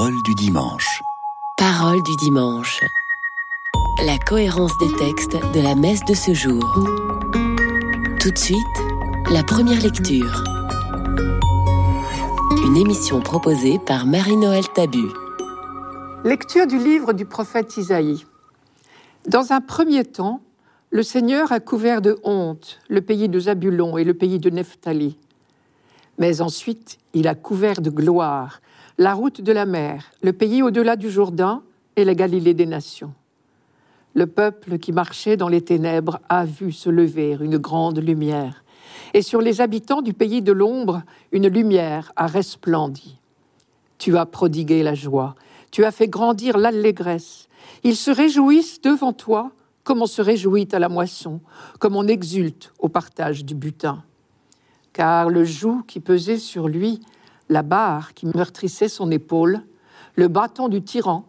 Parole du dimanche. Parole du dimanche. La cohérence des textes de la messe de ce jour. Tout de suite, la première lecture. Une émission proposée par Marie-Noël Tabu. Lecture du livre du prophète Isaïe. Dans un premier temps, le Seigneur a couvert de honte le pays de Zabulon et le pays de Nephtali. Mais ensuite, il a couvert de gloire la route de la mer, le pays au-delà du Jourdain et la Galilée des nations. Le peuple qui marchait dans les ténèbres a vu se lever une grande lumière, et sur les habitants du pays de l'ombre, une lumière a resplendi. Tu as prodigué la joie, tu as fait grandir l'allégresse. Ils se réjouissent devant toi comme on se réjouit à la moisson, comme on exulte au partage du butin. Car le joug qui pesait sur lui la barre qui meurtrissait son épaule, le bâton du tyran,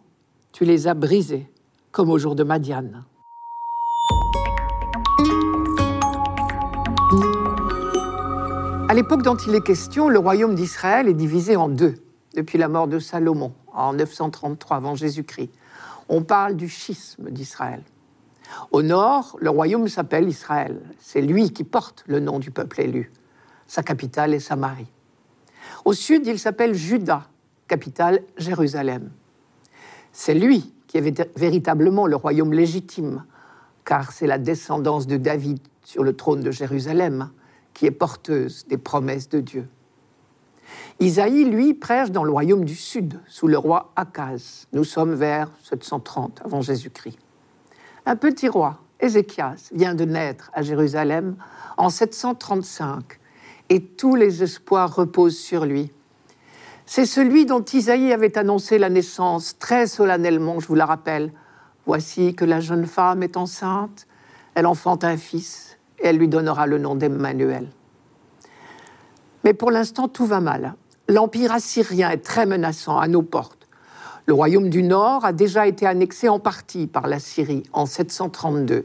tu les as brisés, comme au jour de Madiane. À l'époque dont il est question, le royaume d'Israël est divisé en deux depuis la mort de Salomon en 933 avant Jésus-Christ. On parle du schisme d'Israël. Au nord, le royaume s'appelle Israël. C'est lui qui porte le nom du peuple élu. Sa capitale est Samarie. Au sud, il s'appelle Juda, capitale Jérusalem. C'est lui qui est véritablement le royaume légitime, car c'est la descendance de David sur le trône de Jérusalem qui est porteuse des promesses de Dieu. Isaïe, lui, prêche dans le royaume du sud, sous le roi Akaz. Nous sommes vers 730 avant Jésus-Christ. Un petit roi, Ézéchias, vient de naître à Jérusalem en 735 et tous les espoirs reposent sur lui. C'est celui dont Isaïe avait annoncé la naissance très solennellement, je vous la rappelle. Voici que la jeune femme est enceinte, elle enfante un fils, et elle lui donnera le nom d'Emmanuel. Mais pour l'instant, tout va mal. L'empire assyrien est très menaçant à nos portes. Le royaume du Nord a déjà été annexé en partie par la Syrie en 732.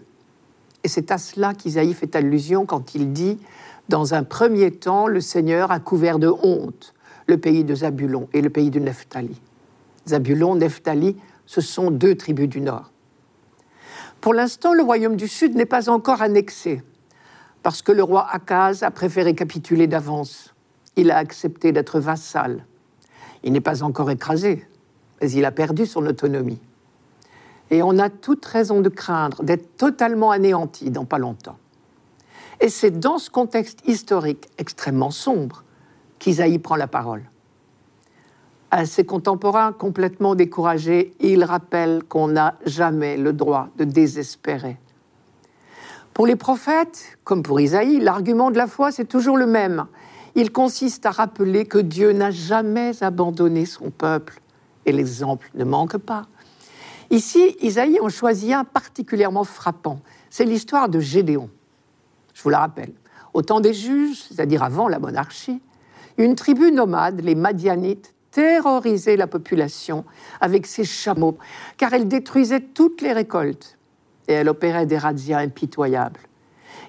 Et c'est à cela qu'Isaïe fait allusion quand il dit dans un premier temps, le Seigneur a couvert de honte le pays de Zabulon et le pays de Nephtali. Zabulon, Nephtali, ce sont deux tribus du nord. Pour l'instant, le royaume du sud n'est pas encore annexé, parce que le roi Akaz a préféré capituler d'avance. Il a accepté d'être vassal. Il n'est pas encore écrasé, mais il a perdu son autonomie. Et on a toute raison de craindre d'être totalement anéanti dans pas longtemps. Et c'est dans ce contexte historique extrêmement sombre qu'Isaïe prend la parole. À ses contemporains complètement découragés, il rappelle qu'on n'a jamais le droit de désespérer. Pour les prophètes, comme pour Isaïe, l'argument de la foi, c'est toujours le même. Il consiste à rappeler que Dieu n'a jamais abandonné son peuple, et l'exemple ne manque pas. Ici, Isaïe en choisit un particulièrement frappant. C'est l'histoire de Gédéon. Je vous la rappelle. Au temps des juges, c'est-à-dire avant la monarchie, une tribu nomade, les Madianites, terrorisait la population avec ses chameaux, car elle détruisait toutes les récoltes et elle opérait des razzias impitoyables.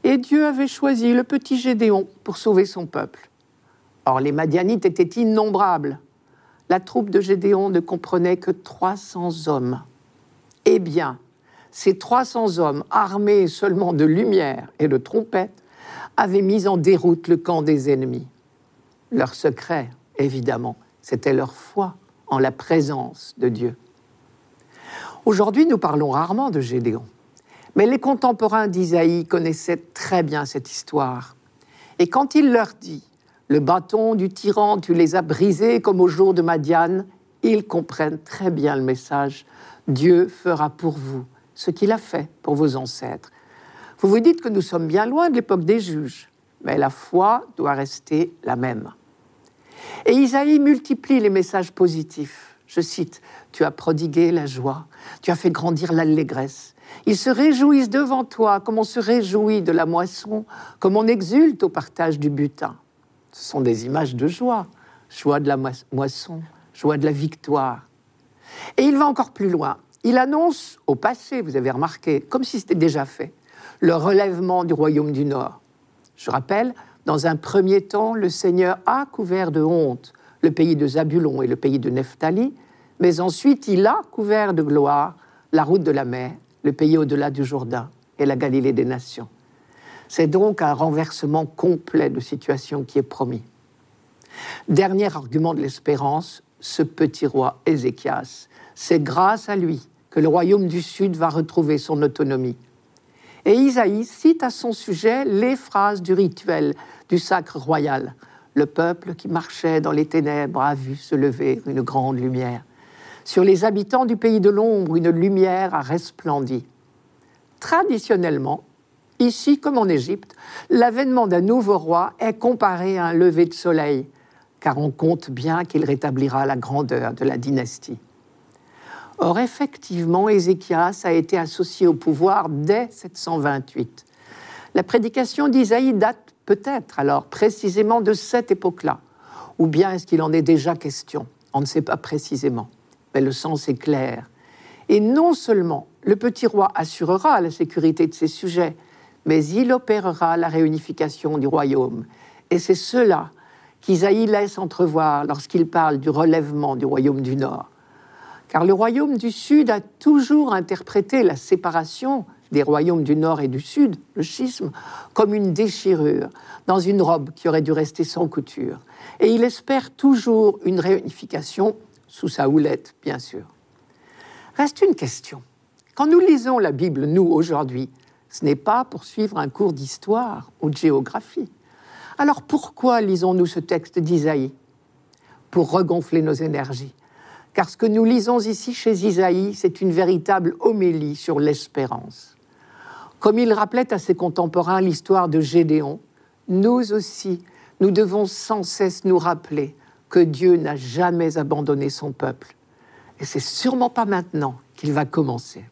Et Dieu avait choisi le petit Gédéon pour sauver son peuple. Or, les Madianites étaient innombrables. La troupe de Gédéon ne comprenait que 300 hommes. Eh bien, ces 300 hommes, armés seulement de lumière et de trompettes, avaient mis en déroute le camp des ennemis. Leur secret, évidemment, c'était leur foi en la présence de Dieu. Aujourd'hui, nous parlons rarement de Gédéon, mais les contemporains d'Isaïe connaissaient très bien cette histoire. Et quand il leur dit Le bâton du tyran, tu les as brisés comme au jour de Madiane, ils comprennent très bien le message Dieu fera pour vous ce qu'il a fait pour vos ancêtres. Vous vous dites que nous sommes bien loin de l'époque des juges, mais la foi doit rester la même. Et Isaïe multiplie les messages positifs. Je cite, Tu as prodigué la joie, tu as fait grandir l'allégresse. Ils se réjouissent devant toi comme on se réjouit de la moisson, comme on exulte au partage du butin. Ce sont des images de joie, joie de la moisson, joie de la victoire. Et il va encore plus loin. Il annonce au passé, vous avez remarqué, comme si c'était déjà fait, le relèvement du royaume du Nord. Je rappelle, dans un premier temps, le Seigneur a couvert de honte le pays de Zabulon et le pays de Nephtali, Mais ensuite, il a couvert de gloire la route de la mer, le pays au-delà du Jourdain et la Galilée des nations. C'est donc un renversement complet de situation qui est promis. Dernier argument de l'espérance, ce petit roi Ézéchias. C'est grâce à lui que le royaume du Sud va retrouver son autonomie. Et Isaïe cite à son sujet les phrases du rituel du sacre royal. Le peuple qui marchait dans les ténèbres a vu se lever une grande lumière. Sur les habitants du pays de l'ombre, une lumière a resplendi. Traditionnellement, ici comme en Égypte, l'avènement d'un nouveau roi est comparé à un lever de soleil, car on compte bien qu'il rétablira la grandeur de la dynastie. Or, effectivement, Ézéchias a été associé au pouvoir dès 728. La prédication d'Isaïe date peut-être alors précisément de cette époque-là. Ou bien est-ce qu'il en est déjà question? On ne sait pas précisément, mais le sens est clair. Et non seulement le petit roi assurera la sécurité de ses sujets, mais il opérera la réunification du royaume. Et c'est cela qu'Isaïe laisse entrevoir lorsqu'il parle du relèvement du royaume du Nord car le royaume du Sud a toujours interprété la séparation des royaumes du Nord et du Sud, le schisme, comme une déchirure dans une robe qui aurait dû rester sans couture. Et il espère toujours une réunification, sous sa houlette, bien sûr. Reste une question. Quand nous lisons la Bible, nous, aujourd'hui, ce n'est pas pour suivre un cours d'histoire ou de géographie. Alors pourquoi lisons-nous ce texte d'Isaïe? Pour regonfler nos énergies, car ce que nous lisons ici chez Isaïe, c'est une véritable homélie sur l'espérance. Comme il rappelait à ses contemporains l'histoire de Gédéon, nous aussi, nous devons sans cesse nous rappeler que Dieu n'a jamais abandonné son peuple. Et c'est sûrement pas maintenant qu'il va commencer.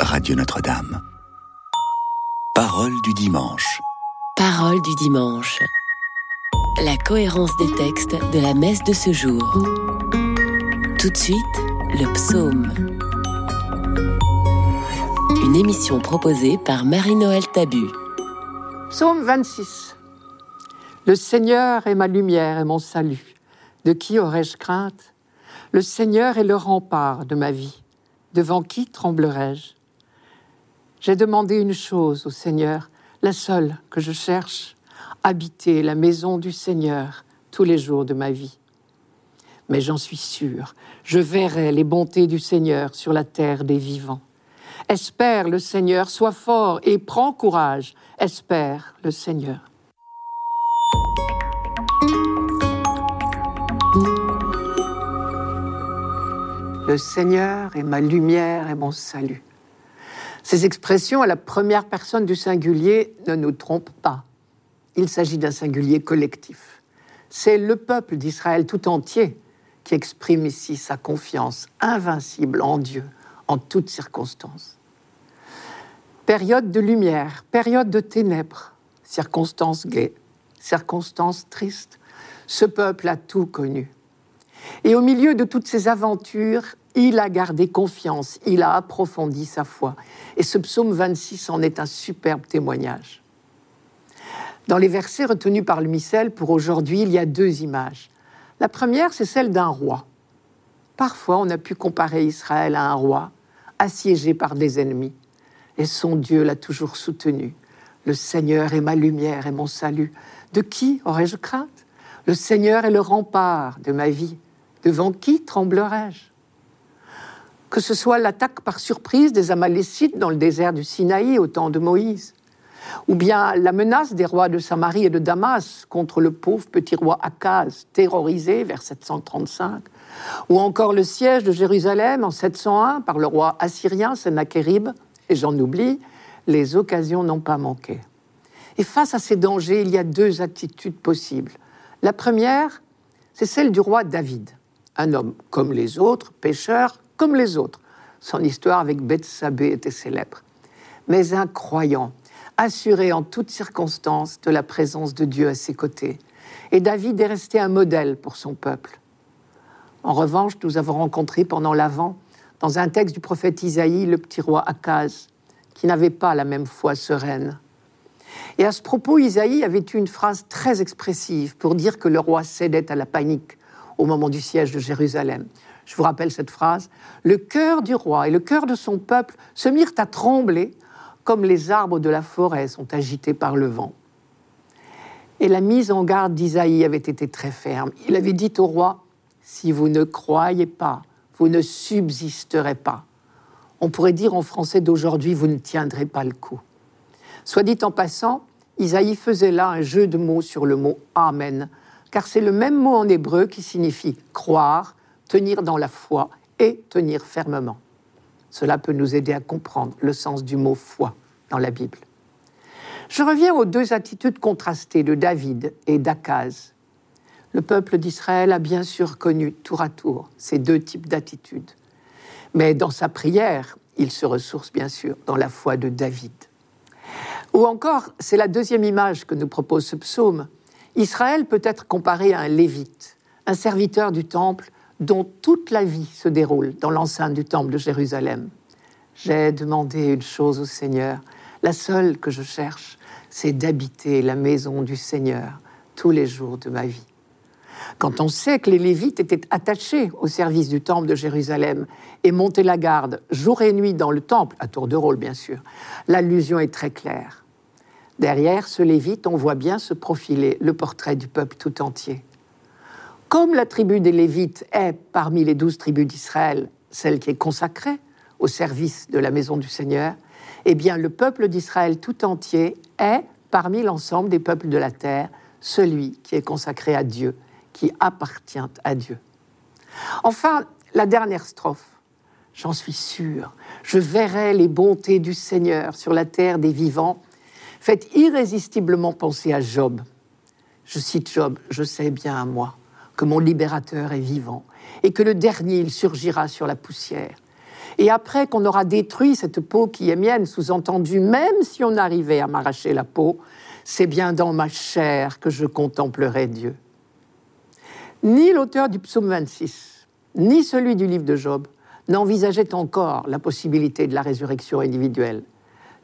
Radio Notre-Dame. Parole du dimanche. Parole du dimanche la cohérence des textes de la messe de ce jour. Tout de suite, le psaume. Une émission proposée par Marie-Noël Tabu. Psaume 26. Le Seigneur est ma lumière et mon salut. De qui aurais-je crainte? Le Seigneur est le rempart de ma vie. Devant qui tremblerais-je J'ai demandé une chose au Seigneur, la seule que je cherche habiter la maison du Seigneur tous les jours de ma vie. Mais j'en suis sûr, je verrai les bontés du Seigneur sur la terre des vivants. Espère le Seigneur, sois fort et prends courage. Espère le Seigneur. Le Seigneur est ma lumière et mon salut. Ces expressions à la première personne du singulier ne nous trompent pas il s'agit d'un singulier collectif. C'est le peuple d'Israël tout entier qui exprime ici sa confiance invincible en Dieu en toutes circonstances. Période de lumière, période de ténèbres, circonstances gaies, circonstances tristes, ce peuple a tout connu. Et au milieu de toutes ces aventures, il a gardé confiance, il a approfondi sa foi. Et ce psaume 26 en est un superbe témoignage. Dans les versets retenus par le missel pour aujourd'hui, il y a deux images. La première, c'est celle d'un roi. Parfois, on a pu comparer Israël à un roi assiégé par des ennemis. Et son Dieu l'a toujours soutenu. Le Seigneur est ma lumière et mon salut. De qui aurais-je crainte? Le Seigneur est le rempart de ma vie. Devant qui tremblerais-je Que ce soit l'attaque par surprise des Amalécites dans le désert du Sinaï au temps de Moïse, ou bien la menace des rois de Samarie et de Damas contre le pauvre petit roi Akaz, terrorisé vers 735, ou encore le siège de Jérusalem en 701 par le roi assyrien Sennacherib, et j'en oublie, les occasions n'ont pas manqué. Et face à ces dangers, il y a deux attitudes possibles. La première, c'est celle du roi David, un homme comme les autres, pécheur comme les autres. Son histoire avec Bethsabée était célèbre. Mais un croyant assuré en toutes circonstances de la présence de Dieu à ses côtés. Et David est resté un modèle pour son peuple. En revanche, nous avons rencontré pendant l'Avent, dans un texte du prophète Isaïe, le petit roi Akaz, qui n'avait pas la même foi sereine. Et à ce propos, Isaïe avait eu une phrase très expressive pour dire que le roi cédait à la panique au moment du siège de Jérusalem. Je vous rappelle cette phrase. Le cœur du roi et le cœur de son peuple se mirent à trembler comme les arbres de la forêt sont agités par le vent. Et la mise en garde d'Isaïe avait été très ferme. Il avait dit au roi, si vous ne croyez pas, vous ne subsisterez pas. On pourrait dire en français d'aujourd'hui, vous ne tiendrez pas le coup. Soit dit en passant, Isaïe faisait là un jeu de mots sur le mot Amen, car c'est le même mot en hébreu qui signifie croire, tenir dans la foi et tenir fermement. Cela peut nous aider à comprendre le sens du mot foi dans la Bible. Je reviens aux deux attitudes contrastées de David et d'Akaz. Le peuple d'Israël a bien sûr connu tour à tour ces deux types d'attitudes. Mais dans sa prière, il se ressource bien sûr dans la foi de David. Ou encore, c'est la deuxième image que nous propose ce psaume. Israël peut être comparé à un lévite, un serviteur du temple dont toute la vie se déroule dans l'enceinte du temple de Jérusalem. J'ai demandé une chose au Seigneur, la seule que je cherche, c'est d'habiter la maison du Seigneur tous les jours de ma vie. Quand on sait que les Lévites étaient attachés au service du temple de Jérusalem et montaient la garde jour et nuit dans le temple, à tour de rôle bien sûr, l'allusion est très claire. Derrière ce Lévite, on voit bien se profiler le portrait du peuple tout entier. Comme la tribu des Lévites est, parmi les douze tribus d'Israël, celle qui est consacrée au service de la maison du Seigneur, eh bien le peuple d'Israël tout entier est, parmi l'ensemble des peuples de la terre, celui qui est consacré à Dieu qui appartient à Dieu. Enfin, la dernière strophe. J'en suis sûr, je verrai les bontés du Seigneur sur la terre des vivants, fait irrésistiblement penser à Job. Je cite Job, je sais bien à moi que mon libérateur est vivant et que le dernier, il surgira sur la poussière. Et après qu'on aura détruit cette peau qui est mienne, sous-entendu, même si on arrivait à m'arracher la peau, c'est bien dans ma chair que je contemplerai Dieu. Ni l'auteur du psaume 26, ni celui du livre de Job n'envisageaient encore la possibilité de la résurrection individuelle.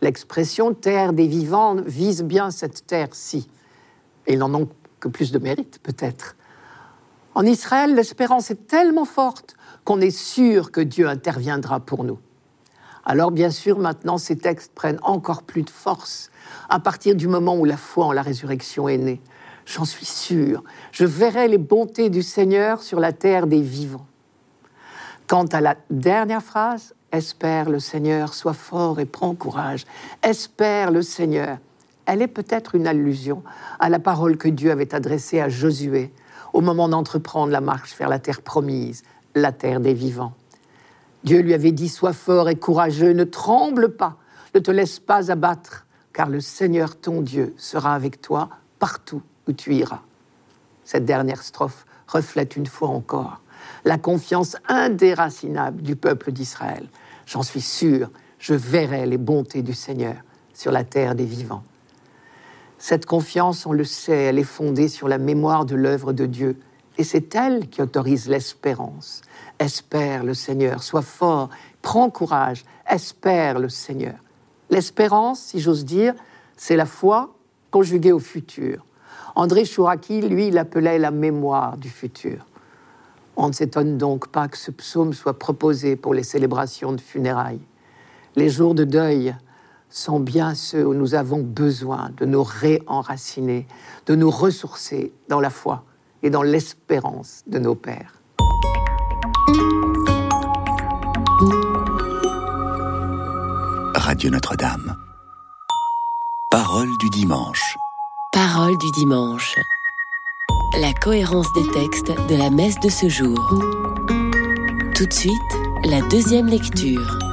L'expression terre des vivants vise bien cette terre-ci. Et ils n'en ont que plus de mérite, peut-être. En Israël, l'espérance est tellement forte qu'on est sûr que Dieu interviendra pour nous. Alors bien sûr, maintenant, ces textes prennent encore plus de force à partir du moment où la foi en la résurrection est née j'en suis sûr, je verrai les bontés du Seigneur sur la terre des vivants. Quant à la dernière phrase, espère le Seigneur, sois fort et prends courage, espère le Seigneur, elle est peut-être une allusion à la parole que Dieu avait adressée à Josué au moment d'entreprendre la marche vers la terre promise, la terre des vivants. Dieu lui avait dit, sois fort et courageux, ne tremble pas, ne te laisse pas abattre, car le Seigneur ton Dieu sera avec toi partout où tu iras. Cette dernière strophe reflète une fois encore la confiance indéracinable du peuple d'Israël. J'en suis sûr, je verrai les bontés du Seigneur sur la terre des vivants. Cette confiance, on le sait, elle est fondée sur la mémoire de l'œuvre de Dieu, et c'est elle qui autorise l'espérance. Espère le Seigneur, sois fort, prends courage, espère le Seigneur. L'espérance, si j'ose dire, c'est la foi conjuguée au futur. André Chouraki, lui, l'appelait la mémoire du futur. On ne s'étonne donc pas que ce psaume soit proposé pour les célébrations de funérailles. Les jours de deuil sont bien ceux où nous avons besoin de nous réenraciner, de nous ressourcer dans la foi et dans l'espérance de nos pères. Radio Notre-Dame. Parole du dimanche. Parole du dimanche. La cohérence des textes de la messe de ce jour. Tout de suite, la deuxième lecture.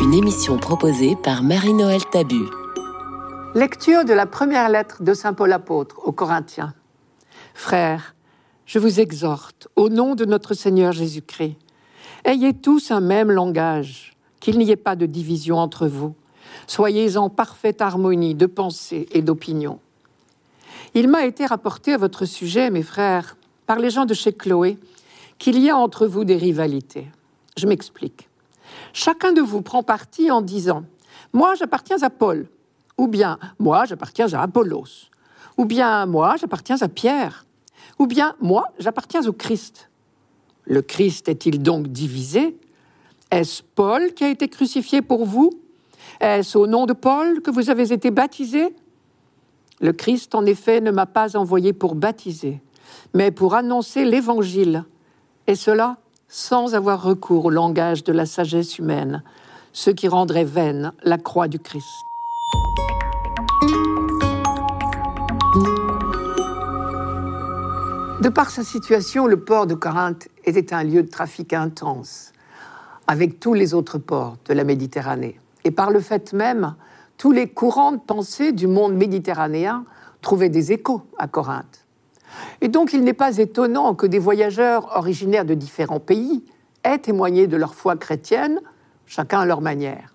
Une émission proposée par Marie-Noël Tabu. Lecture de la première lettre de Saint Paul apôtre aux Corinthiens. Frères, je vous exhorte, au nom de notre Seigneur Jésus-Christ, ayez tous un même langage, qu'il n'y ait pas de division entre vous Soyez en parfaite harmonie de pensée et d'opinion. Il m'a été rapporté à votre sujet, mes frères, par les gens de chez Chloé, qu'il y a entre vous des rivalités. Je m'explique. Chacun de vous prend parti en disant Moi, j'appartiens à Paul, ou bien moi, j'appartiens à Apollos, ou bien moi, j'appartiens à Pierre, ou bien moi, j'appartiens au Christ. Le Christ est-il donc divisé? Est-ce Paul qui a été crucifié pour vous? Est-ce au nom de Paul que vous avez été baptisé? Le Christ, en effet, ne m'a pas envoyé pour baptiser, mais pour annoncer l'Évangile, et cela sans avoir recours au langage de la sagesse humaine, ce qui rendrait vaine la croix du Christ. De par sa situation, le port de Corinthe était un lieu de trafic intense, avec tous les autres ports de la Méditerranée. Et par le fait même, tous les courants de pensée du monde méditerranéen trouvaient des échos à Corinthe. Et donc il n'est pas étonnant que des voyageurs originaires de différents pays aient témoigné de leur foi chrétienne, chacun à leur manière.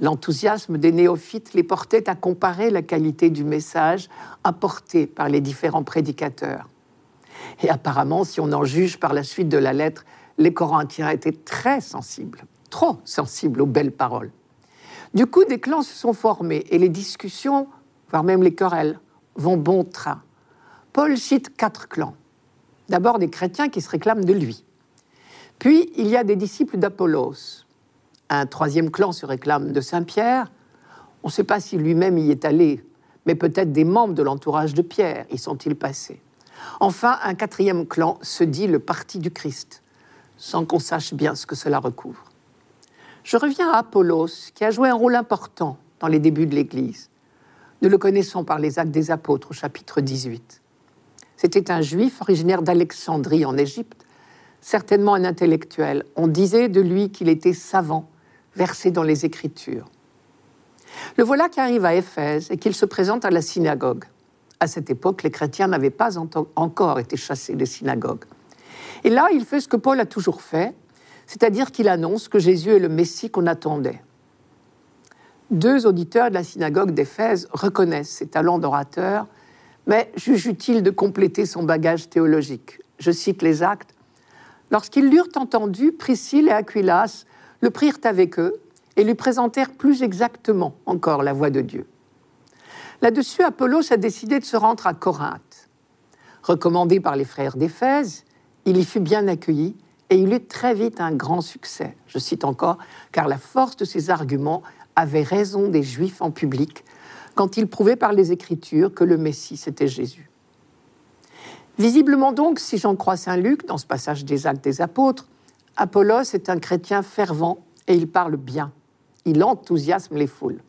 L'enthousiasme des néophytes les portait à comparer la qualité du message apporté par les différents prédicateurs. Et apparemment, si on en juge par la suite de la lettre, les Corinthiens étaient très sensibles, trop sensibles aux belles paroles. Du coup, des clans se sont formés et les discussions, voire même les querelles, vont bon train. Paul cite quatre clans. D'abord des chrétiens qui se réclament de lui. Puis il y a des disciples d'Apollos. Un troisième clan se réclame de Saint Pierre. On ne sait pas si lui-même y est allé, mais peut-être des membres de l'entourage de Pierre y sont-ils passés. Enfin, un quatrième clan se dit le parti du Christ, sans qu'on sache bien ce que cela recouvre. Je reviens à Apollos, qui a joué un rôle important dans les débuts de l'Église. Nous le connaissons par les Actes des Apôtres au chapitre 18. C'était un juif originaire d'Alexandrie en Égypte, certainement un intellectuel. On disait de lui qu'il était savant, versé dans les Écritures. Le voilà qui arrive à Éphèse et qu'il se présente à la synagogue. À cette époque, les chrétiens n'avaient pas encore été chassés des synagogues. Et là, il fait ce que Paul a toujours fait, c'est-à-dire qu'il annonce que Jésus est le Messie qu'on attendait. Deux auditeurs de la synagogue d'Éphèse reconnaissent ses talents d'orateur mais juge utile de compléter son bagage théologique. Je cite les actes. Lorsqu'ils l'eurent entendu, Priscille et Aquilas le prirent avec eux et lui présentèrent plus exactement encore la voix de Dieu. Là-dessus, Apollos a décidé de se rendre à Corinthe. Recommandé par les frères d'Éphèse, il y fut bien accueilli et il eut très vite un grand succès. Je cite encore, car la force de ses arguments avait raison des Juifs en public, quand il prouvait par les Écritures que le Messie, c'était Jésus. Visiblement donc, si j'en crois Saint Luc, dans ce passage des Actes des Apôtres, Apollos est un chrétien fervent et il parle bien. Il enthousiasme les foules.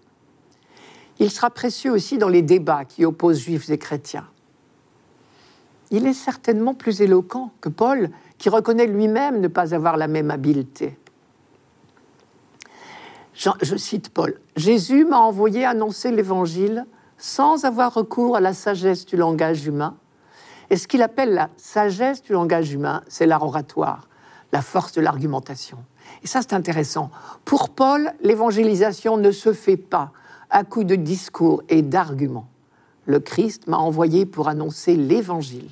Il sera précieux aussi dans les débats qui opposent juifs et chrétiens. Il est certainement plus éloquent que Paul, qui reconnaît lui-même ne pas avoir la même habileté je cite Paul, Jésus m'a envoyé annoncer l'Évangile sans avoir recours à la sagesse du langage humain. Et ce qu'il appelle la sagesse du langage humain, c'est l'art oratoire, la force de l'argumentation. Et ça, c'est intéressant. Pour Paul, l'évangélisation ne se fait pas à coup de discours et d'arguments. Le Christ m'a envoyé pour annoncer l'Évangile,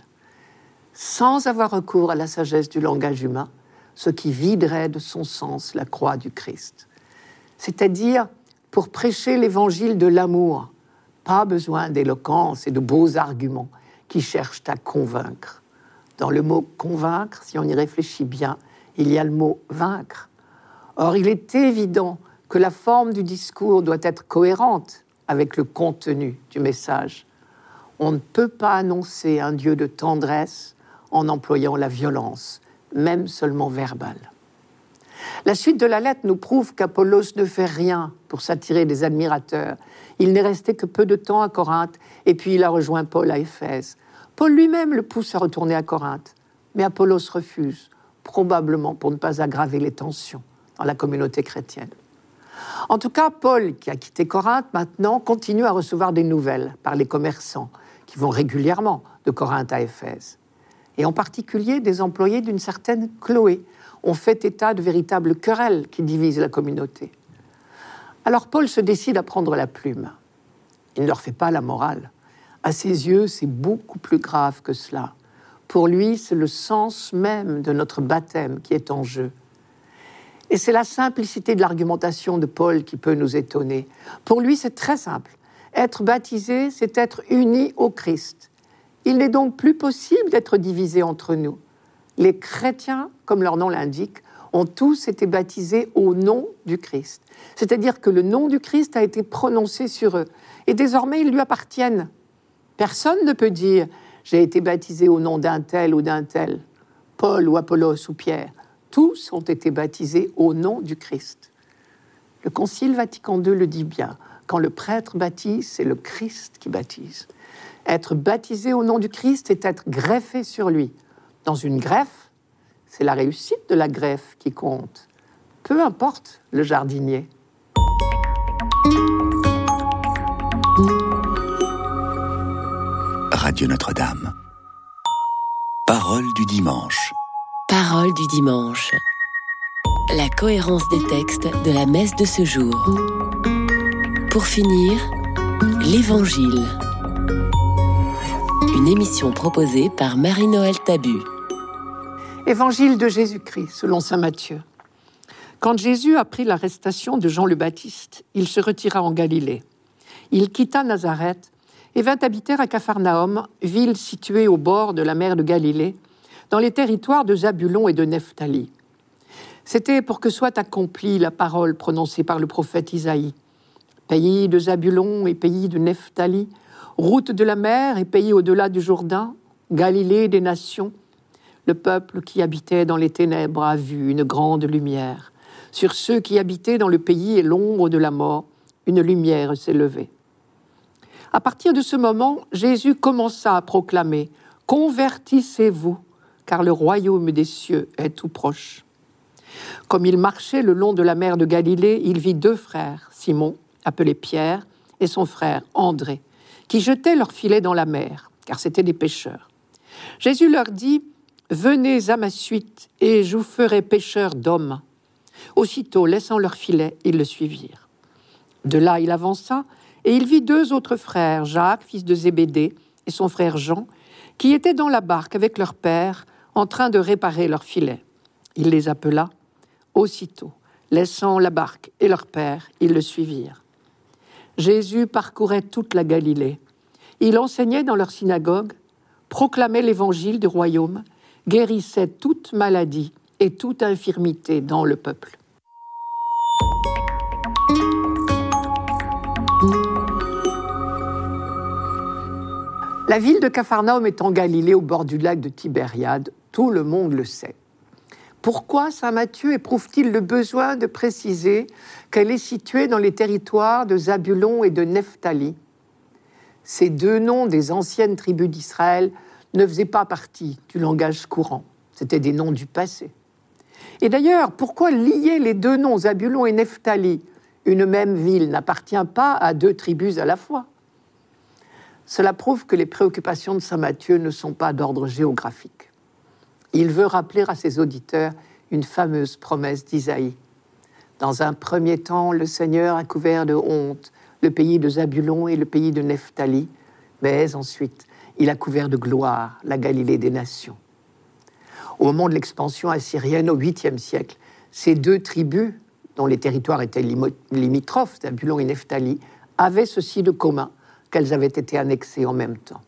sans avoir recours à la sagesse du langage humain, ce qui viderait de son sens la croix du Christ c'est-à-dire pour prêcher l'évangile de l'amour. Pas besoin d'éloquence et de beaux arguments qui cherchent à convaincre. Dans le mot convaincre, si on y réfléchit bien, il y a le mot vaincre. Or, il est évident que la forme du discours doit être cohérente avec le contenu du message. On ne peut pas annoncer un Dieu de tendresse en employant la violence, même seulement verbale. La suite de la lettre nous prouve qu'Apollos ne fait rien pour s'attirer des admirateurs. Il n'est resté que peu de temps à Corinthe et puis il a rejoint Paul à Éphèse. Paul lui-même le pousse à retourner à Corinthe, mais Apollos refuse, probablement pour ne pas aggraver les tensions dans la communauté chrétienne. En tout cas, Paul, qui a quitté Corinthe maintenant, continue à recevoir des nouvelles par les commerçants qui vont régulièrement de Corinthe à Éphèse, et en particulier des employés d'une certaine Chloé, ont fait état de véritables querelles qui divisent la communauté. Alors Paul se décide à prendre la plume. Il ne leur fait pas la morale. À ses yeux, c'est beaucoup plus grave que cela. Pour lui, c'est le sens même de notre baptême qui est en jeu. Et c'est la simplicité de l'argumentation de Paul qui peut nous étonner. Pour lui, c'est très simple. Être baptisé, c'est être uni au Christ. Il n'est donc plus possible d'être divisé entre nous. Les chrétiens, comme leur nom l'indique, ont tous été baptisés au nom du Christ. C'est-à-dire que le nom du Christ a été prononcé sur eux. Et désormais, ils lui appartiennent. Personne ne peut dire j'ai été baptisé au nom d'un tel ou d'un tel, Paul ou Apollos ou Pierre. Tous ont été baptisés au nom du Christ. Le Concile Vatican II le dit bien. Quand le prêtre baptise, c'est le Christ qui baptise. Être baptisé au nom du Christ est être greffé sur lui. Dans une greffe, c'est la réussite de la greffe qui compte. Peu importe le jardinier. Radio Notre-Dame. Parole du dimanche. Parole du dimanche. La cohérence des textes de la messe de ce jour. Pour finir, l'Évangile. Une émission proposée par Marie-Noël Tabu. Évangile de Jésus-Christ, selon saint Matthieu. Quand Jésus apprit l'arrestation de Jean le Baptiste, il se retira en Galilée. Il quitta Nazareth et vint habiter à Capharnaüm, ville située au bord de la mer de Galilée, dans les territoires de Zabulon et de Nephtali. C'était pour que soit accomplie la parole prononcée par le prophète Isaïe. Pays de Zabulon et pays de Nephtali, route de la mer et pays au-delà du Jourdain, Galilée des nations, le peuple qui habitait dans les ténèbres a vu une grande lumière. Sur ceux qui habitaient dans le pays et l'ombre de la mort, une lumière s'est levée. À partir de ce moment, Jésus commença à proclamer Convertissez-vous, car le royaume des cieux est tout proche. Comme il marchait le long de la mer de Galilée, il vit deux frères, Simon, appelé Pierre, et son frère André, qui jetaient leurs filets dans la mer, car c'étaient des pêcheurs. Jésus leur dit Venez à ma suite, et je vous ferai pêcheurs d'hommes. Aussitôt, laissant leurs filets, ils le suivirent. De là, il avança, et il vit deux autres frères, Jacques, fils de Zébédée, et son frère Jean, qui étaient dans la barque avec leur père, en train de réparer leurs filets. Il les appela. Aussitôt, laissant la barque et leur père, ils le suivirent. Jésus parcourait toute la Galilée. Il enseignait dans leur synagogue, proclamait l'évangile du royaume, guérissait toute maladie et toute infirmité dans le peuple. La ville de Capharnaüm est en Galilée, au bord du lac de Tibériade. Tout le monde le sait. Pourquoi Saint Matthieu éprouve-t-il le besoin de préciser qu'elle est située dans les territoires de Zabulon et de Nephtali? Ces deux noms des anciennes tribus d'Israël ne faisaient pas partie du langage courant. C'étaient des noms du passé. Et d'ailleurs, pourquoi lier les deux noms Zabulon et Nephtali? Une même ville n'appartient pas à deux tribus à la fois. Cela prouve que les préoccupations de Saint Matthieu ne sont pas d'ordre géographique. Il veut rappeler à ses auditeurs une fameuse promesse d'Isaïe. Dans un premier temps, le Seigneur a couvert de honte le pays de Zabulon et le pays de Nephtali, mais ensuite, il a couvert de gloire la Galilée des nations. Au moment de l'expansion assyrienne au 8e siècle, ces deux tribus, dont les territoires étaient limitrophes, Zabulon et Nephtali, avaient ceci de commun qu'elles avaient été annexées en même temps.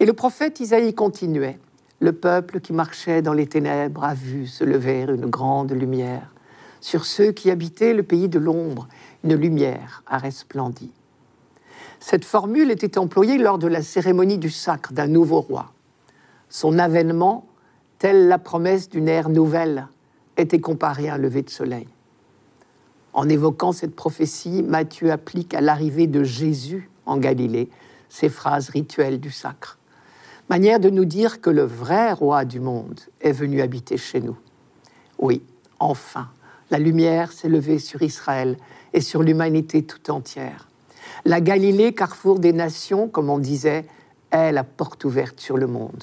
Et le prophète Isaïe continuait. Le peuple qui marchait dans les ténèbres a vu se lever une grande lumière. Sur ceux qui habitaient le pays de l'ombre, une lumière a resplendi. Cette formule était employée lors de la cérémonie du sacre d'un nouveau roi. Son avènement, telle la promesse d'une ère nouvelle, était comparé à un lever de soleil. En évoquant cette prophétie, Matthieu applique à l'arrivée de Jésus en Galilée ces phrases rituelles du sacre. Manière de nous dire que le vrai roi du monde est venu habiter chez nous. Oui, enfin, la lumière s'est levée sur Israël et sur l'humanité tout entière. La Galilée, carrefour des nations, comme on disait, est la porte ouverte sur le monde.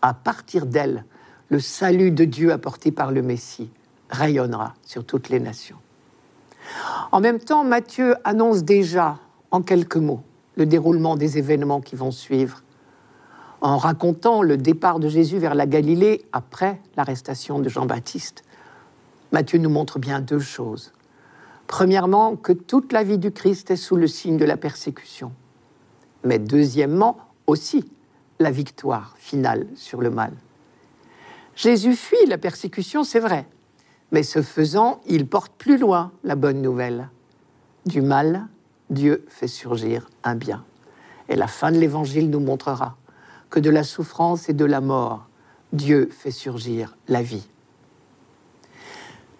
À partir d'elle, le salut de Dieu apporté par le Messie rayonnera sur toutes les nations. En même temps, Matthieu annonce déjà, en quelques mots, le déroulement des événements qui vont suivre, en racontant le départ de Jésus vers la Galilée après l'arrestation de Jean-Baptiste. Matthieu nous montre bien deux choses. Premièrement, que toute la vie du Christ est sous le signe de la persécution. Mais deuxièmement, aussi la victoire finale sur le mal. Jésus fuit la persécution, c'est vrai, mais ce faisant, il porte plus loin la bonne nouvelle. Du mal, Dieu fait surgir un bien. Et la fin de l'évangile nous montrera que de la souffrance et de la mort, Dieu fait surgir la vie.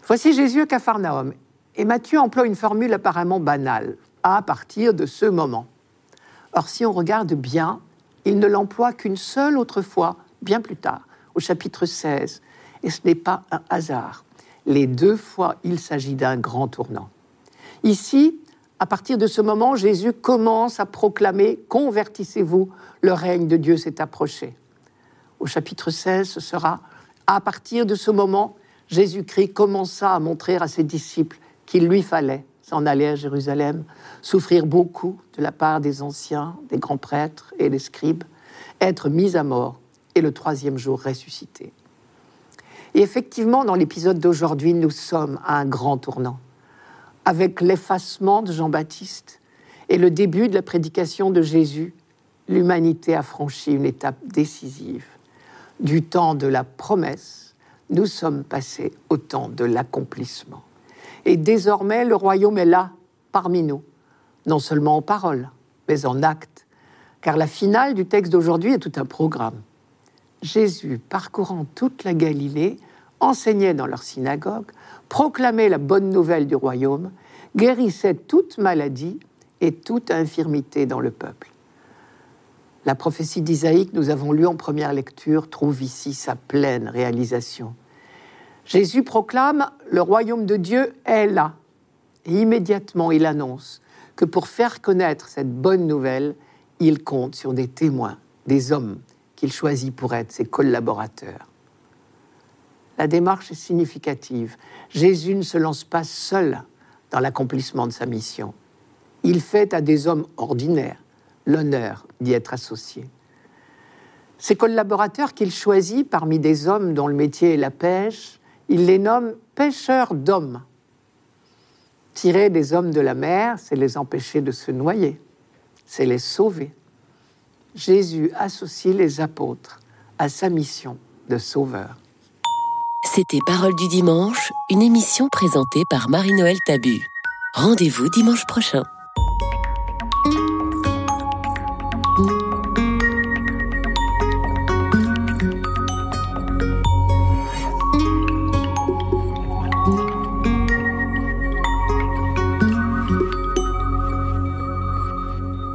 Voici Jésus à Capharnaüm, et Matthieu emploie une formule apparemment banale, à partir de ce moment. Or, si on regarde bien, il ne l'emploie qu'une seule autre fois, bien plus tard, au chapitre 16, et ce n'est pas un hasard. Les deux fois, il s'agit d'un grand tournant. Ici, à partir de ce moment, Jésus commence à proclamer Convertissez-vous, le règne de Dieu s'est approché. Au chapitre 16, ce sera À partir de ce moment, Jésus-Christ commença à montrer à ses disciples qu'il lui fallait s'en aller à Jérusalem, souffrir beaucoup de la part des anciens, des grands prêtres et des scribes, être mis à mort et le troisième jour ressuscité. Et effectivement, dans l'épisode d'aujourd'hui, nous sommes à un grand tournant. Avec l'effacement de Jean-Baptiste et le début de la prédication de Jésus, l'humanité a franchi une étape décisive. Du temps de la promesse, nous sommes passés au temps de l'accomplissement. Et désormais, le royaume est là, parmi nous, non seulement en parole, mais en acte, car la finale du texte d'aujourd'hui est tout un programme. Jésus, parcourant toute la Galilée, enseignait dans leur synagogue, proclamait la bonne nouvelle du royaume, guérissait toute maladie et toute infirmité dans le peuple. La prophétie d'Isaïe que nous avons lue en première lecture trouve ici sa pleine réalisation. Jésus proclame Le royaume de Dieu est là. Et immédiatement, il annonce que pour faire connaître cette bonne nouvelle, il compte sur des témoins, des hommes qu'il choisit pour être ses collaborateurs. La démarche est significative. Jésus ne se lance pas seul dans l'accomplissement de sa mission. Il fait à des hommes ordinaires l'honneur d'y être associé. Ses collaborateurs qu'il choisit parmi des hommes dont le métier est la pêche, il les nomme pêcheurs d'hommes. Tirer des hommes de la mer, c'est les empêcher de se noyer, c'est les sauver. Jésus associe les apôtres à sa mission de sauveur. C'était Parole du dimanche, une émission présentée par Marie-Noël Tabu. Rendez-vous dimanche prochain.